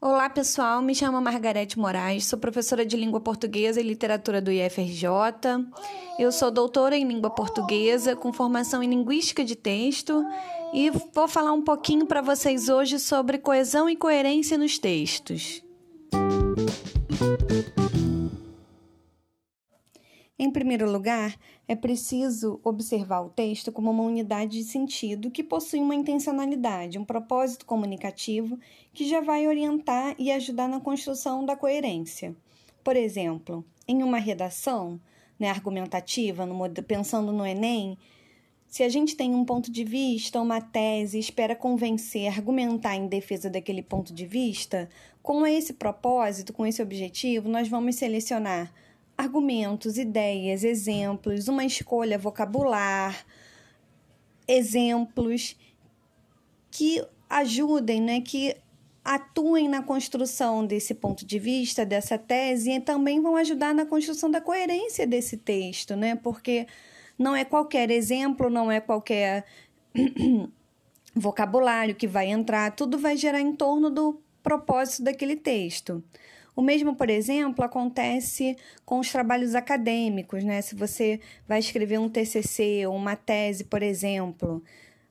Olá pessoal, me chamo Margarete Moraes, sou professora de língua portuguesa e literatura do IFRJ. Eu sou doutora em língua portuguesa com formação em linguística de texto e vou falar um pouquinho para vocês hoje sobre coesão e coerência nos textos. Em primeiro lugar, é preciso observar o texto como uma unidade de sentido que possui uma intencionalidade, um propósito comunicativo que já vai orientar e ajudar na construção da coerência. Por exemplo, em uma redação né, argumentativa, no, pensando no Enem, se a gente tem um ponto de vista, uma tese, espera convencer, argumentar em defesa daquele ponto de vista, com esse propósito, com esse objetivo, nós vamos selecionar argumentos, ideias, exemplos, uma escolha vocabular, exemplos que ajudem, né, que atuem na construção desse ponto de vista, dessa tese, e também vão ajudar na construção da coerência desse texto, né? Porque não é qualquer exemplo, não é qualquer vocabulário que vai entrar, tudo vai gerar em torno do propósito daquele texto. O mesmo, por exemplo, acontece com os trabalhos acadêmicos, né? Se você vai escrever um TCC ou uma tese, por exemplo,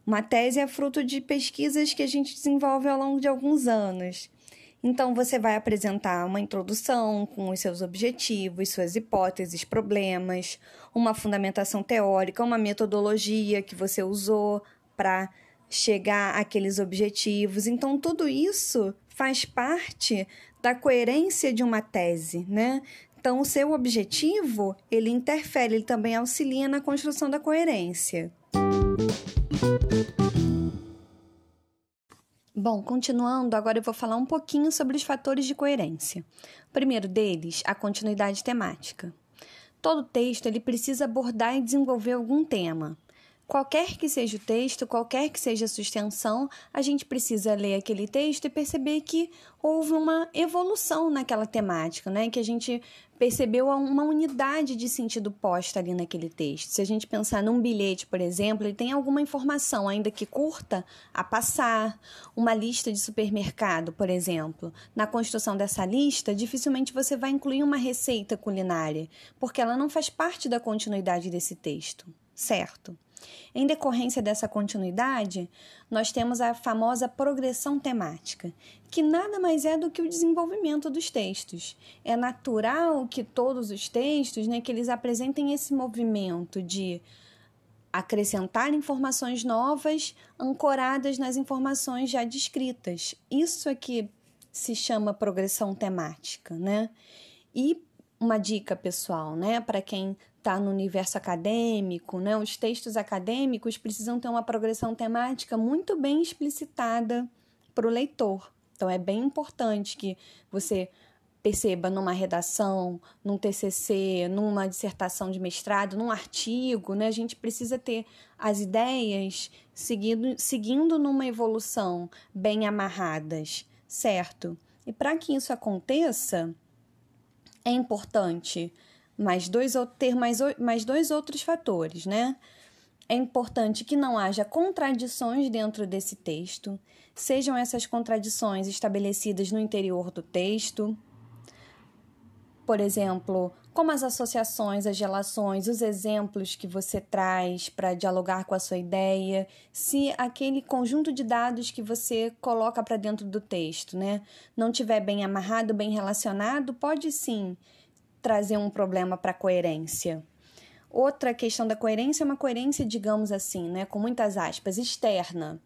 uma tese é fruto de pesquisas que a gente desenvolve ao longo de alguns anos. Então, você vai apresentar uma introdução com os seus objetivos, suas hipóteses, problemas, uma fundamentação teórica, uma metodologia que você usou para chegar àqueles objetivos. Então, tudo isso faz parte da coerência de uma tese, né? Então, o seu objetivo, ele interfere, ele também auxilia na construção da coerência. Bom, continuando, agora eu vou falar um pouquinho sobre os fatores de coerência. O primeiro deles, a continuidade temática. Todo texto ele precisa abordar e desenvolver algum tema. Qualquer que seja o texto, qualquer que seja a extensão, a gente precisa ler aquele texto e perceber que houve uma evolução naquela temática, né? Que a gente percebeu uma unidade de sentido posta ali naquele texto. Se a gente pensar num bilhete, por exemplo, ele tem alguma informação, ainda que curta, a passar. Uma lista de supermercado, por exemplo. Na construção dessa lista, dificilmente você vai incluir uma receita culinária, porque ela não faz parte da continuidade desse texto, certo? Em decorrência dessa continuidade, nós temos a famosa progressão temática, que nada mais é do que o desenvolvimento dos textos. É natural que todos os textos, né, que eles apresentem esse movimento de acrescentar informações novas ancoradas nas informações já descritas. Isso é que se chama progressão temática, né? E uma dica pessoal, né, para quem está no universo acadêmico, né? Os textos acadêmicos precisam ter uma progressão temática muito bem explicitada para o leitor. Então é bem importante que você perceba numa redação, num TCC, numa dissertação de mestrado, num artigo, né? A gente precisa ter as ideias seguindo, seguindo numa evolução bem amarradas, certo? E para que isso aconteça, é importante mais dois, ter mais, mais dois outros fatores, né? É importante que não haja contradições dentro desse texto, sejam essas contradições estabelecidas no interior do texto. Por exemplo, como as associações, as relações, os exemplos que você traz para dialogar com a sua ideia, se aquele conjunto de dados que você coloca para dentro do texto, né, não tiver bem amarrado, bem relacionado, pode sim trazer um problema para a coerência. Outra questão da coerência é uma coerência, digamos assim, né, com muitas aspas, externa.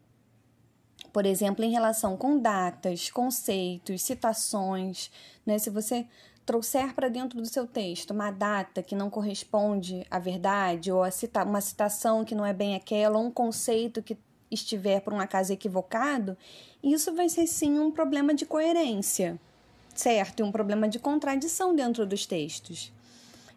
Por exemplo, em relação com datas, conceitos, citações, né, se você trouxer para dentro do seu texto uma data que não corresponde à verdade, ou cita uma citação que não é bem aquela, ou um conceito que estiver por um acaso equivocado, isso vai ser sim um problema de coerência certo? E um problema de contradição dentro dos textos.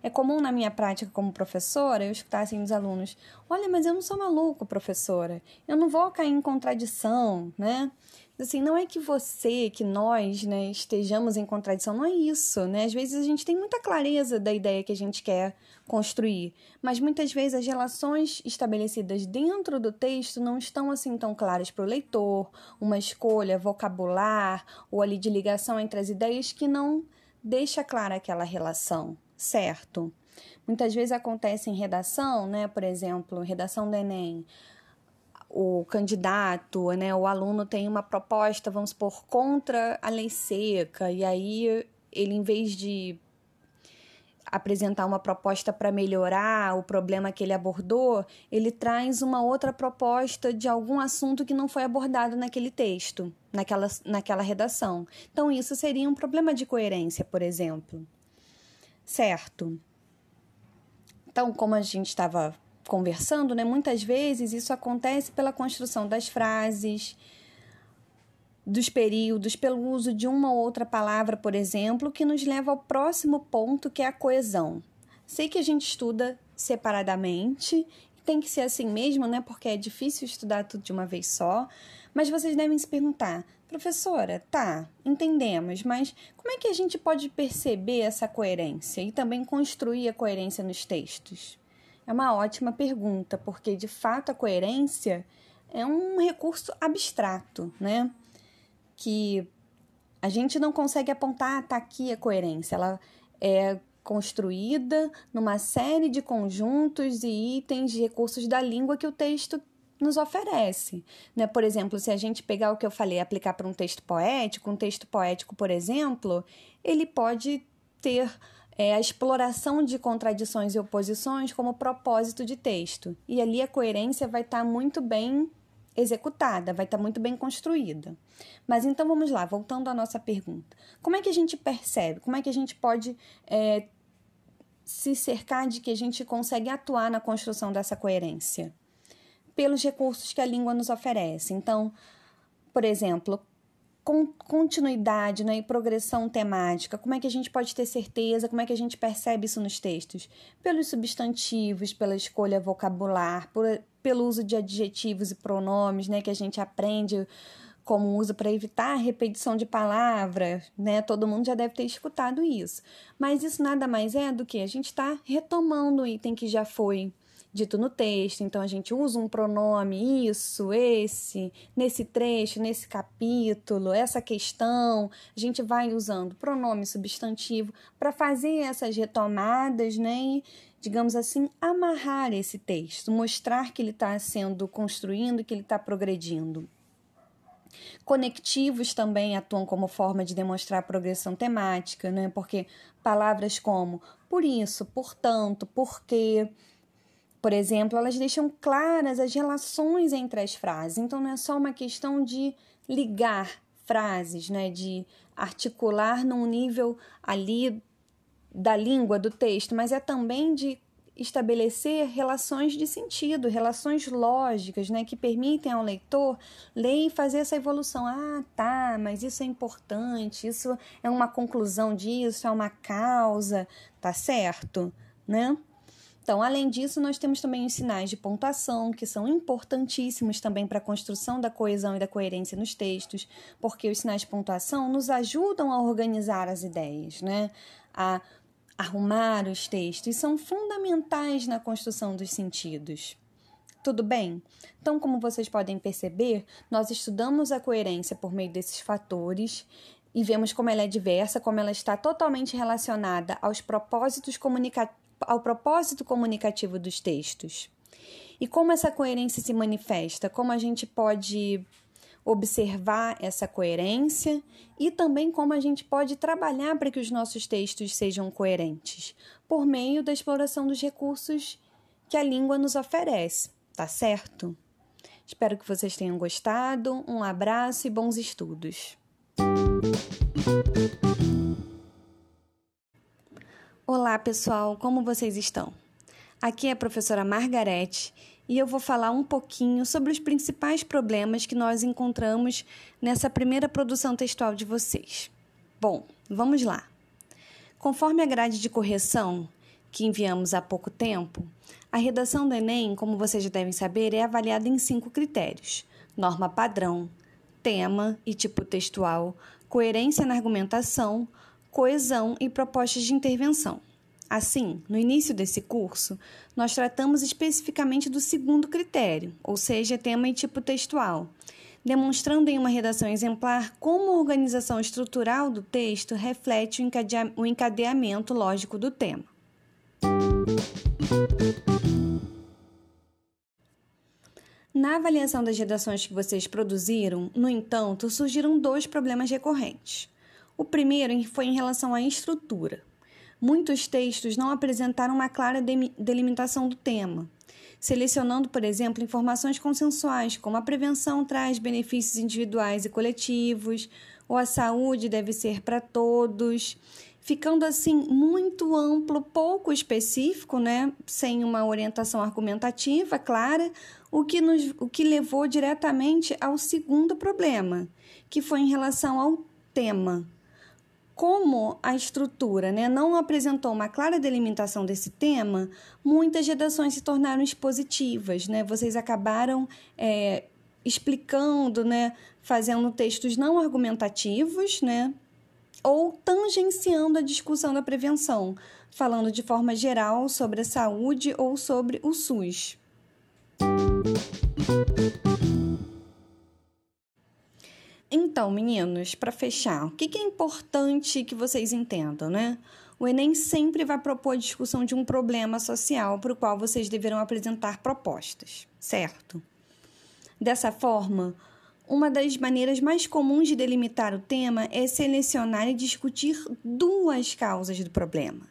É comum na minha prática como professora eu escutar assim dos alunos: olha, mas eu não sou maluco, professora, eu não vou cair em contradição, né? assim, não é que você, que nós, né, estejamos em contradição, não é isso, né? Às vezes a gente tem muita clareza da ideia que a gente quer construir, mas muitas vezes as relações estabelecidas dentro do texto não estão assim tão claras para o leitor, uma escolha vocabular ou ali de ligação entre as ideias que não deixa clara aquela relação, certo? Muitas vezes acontece em redação, né? Por exemplo, redação do Enem o candidato, né, o aluno tem uma proposta, vamos supor, contra a lei seca, e aí ele, em vez de apresentar uma proposta para melhorar o problema que ele abordou, ele traz uma outra proposta de algum assunto que não foi abordado naquele texto, naquela, naquela redação. Então, isso seria um problema de coerência, por exemplo. Certo? Então, como a gente estava conversando, né, muitas vezes isso acontece pela construção das frases, dos períodos, pelo uso de uma ou outra palavra, por exemplo, que nos leva ao próximo ponto, que é a coesão. Sei que a gente estuda separadamente, tem que ser assim mesmo, né? Porque é difícil estudar tudo de uma vez só, mas vocês devem se perguntar: professora, tá, entendemos, mas como é que a gente pode perceber essa coerência e também construir a coerência nos textos? É uma ótima pergunta, porque de fato a coerência é um recurso abstrato, né? Que a gente não consegue apontar, ah, tá aqui a coerência. Ela é construída numa série de conjuntos e itens de recursos da língua que o texto nos oferece. Né? Por exemplo, se a gente pegar o que eu falei, aplicar para um texto poético, um texto poético, por exemplo, ele pode ter é a exploração de contradições e oposições como propósito de texto. E ali a coerência vai estar tá muito bem executada, vai estar tá muito bem construída. Mas então vamos lá, voltando à nossa pergunta. Como é que a gente percebe? Como é que a gente pode é, se cercar de que a gente consegue atuar na construção dessa coerência? Pelos recursos que a língua nos oferece. Então, por exemplo, continuidade né, e progressão temática. Como é que a gente pode ter certeza? Como é que a gente percebe isso nos textos? Pelos substantivos, pela escolha vocabular, por, pelo uso de adjetivos e pronomes, né, que a gente aprende como uso para evitar a repetição de palavras, né? Todo mundo já deve ter escutado isso. Mas isso nada mais é do que a gente está retomando o item que já foi dito no texto. Então a gente usa um pronome, isso, esse, nesse trecho, nesse capítulo, essa questão. A gente vai usando pronome substantivo para fazer essas retomadas, né? E, digamos assim, amarrar esse texto, mostrar que ele está sendo construindo, que ele está progredindo. Conectivos também atuam como forma de demonstrar progressão temática, né? Porque palavras como por isso, portanto, porque, por exemplo, elas deixam claras as relações entre as frases. Então, não é só uma questão de ligar frases, né, de articular num nível ali da língua do texto, mas é também de estabelecer relações de sentido, relações lógicas, né, que permitem ao leitor ler e fazer essa evolução. Ah, tá, mas isso é importante, isso é uma conclusão disso, é uma causa, tá certo, né? Então, além disso, nós temos também os sinais de pontuação, que são importantíssimos também para a construção da coesão e da coerência nos textos, porque os sinais de pontuação nos ajudam a organizar as ideias, né? A arrumar os textos, são fundamentais na construção dos sentidos. Tudo bem? Então, como vocês podem perceber, nós estudamos a coerência por meio desses fatores e vemos como ela é diversa, como ela está totalmente relacionada aos propósitos comunicativos ao propósito comunicativo dos textos. E como essa coerência se manifesta? Como a gente pode observar essa coerência e também como a gente pode trabalhar para que os nossos textos sejam coerentes, por meio da exploração dos recursos que a língua nos oferece, tá certo? Espero que vocês tenham gostado. Um abraço e bons estudos. Olá, pessoal, como vocês estão? Aqui é a professora Margarete e eu vou falar um pouquinho sobre os principais problemas que nós encontramos nessa primeira produção textual de vocês. Bom, vamos lá. Conforme a grade de correção que enviamos há pouco tempo, a redação do Enem, como vocês já devem saber, é avaliada em cinco critérios: norma padrão, tema e tipo textual, coerência na argumentação, coesão e propostas de intervenção. Assim, no início desse curso, nós tratamos especificamente do segundo critério, ou seja, tema e tipo textual, demonstrando em uma redação exemplar como a organização estrutural do texto reflete o encadeamento lógico do tema. Na avaliação das redações que vocês produziram, no entanto, surgiram dois problemas recorrentes. O primeiro foi em relação à estrutura. Muitos textos não apresentaram uma clara delimitação do tema, selecionando, por exemplo, informações consensuais, como a prevenção traz benefícios individuais e coletivos, ou a saúde deve ser para todos, ficando assim muito amplo, pouco específico, né? sem uma orientação argumentativa clara, o que, nos, o que levou diretamente ao segundo problema, que foi em relação ao tema como a estrutura né, não apresentou uma clara delimitação desse tema, muitas redações se tornaram expositivas. Né? Vocês acabaram é, explicando, né, fazendo textos não argumentativos, né, ou tangenciando a discussão da prevenção, falando de forma geral sobre a saúde ou sobre o SUS. Então, meninos, para fechar, o que é importante que vocês entendam, né? O Enem sempre vai propor a discussão de um problema social para o qual vocês deverão apresentar propostas, certo? Dessa forma, uma das maneiras mais comuns de delimitar o tema é selecionar e discutir duas causas do problema.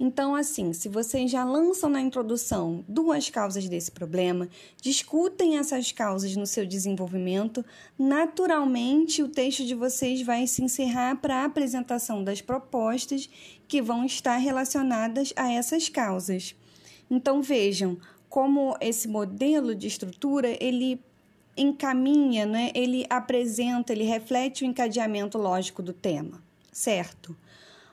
Então, assim, se vocês já lançam na introdução duas causas desse problema, discutem essas causas no seu desenvolvimento, naturalmente o texto de vocês vai se encerrar para a apresentação das propostas que vão estar relacionadas a essas causas. Então, vejam como esse modelo de estrutura ele encaminha, né? ele apresenta, ele reflete o encadeamento lógico do tema, certo?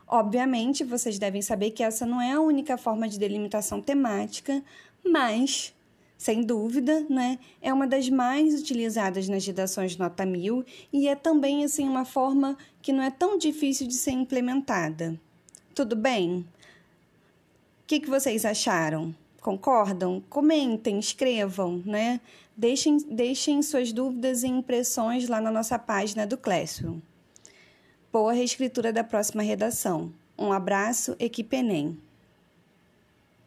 Obviamente, vocês devem saber que essa não é a única forma de delimitação temática, mas, sem dúvida, né, é uma das mais utilizadas nas redações nota 1000 e é também assim uma forma que não é tão difícil de ser implementada. Tudo bem? O que, que vocês acharam? Concordam? Comentem, escrevam, né? Deixem, deixem suas dúvidas e impressões lá na nossa página do Classroom boa reescritura da próxima redação. Um abraço, equipe Enem.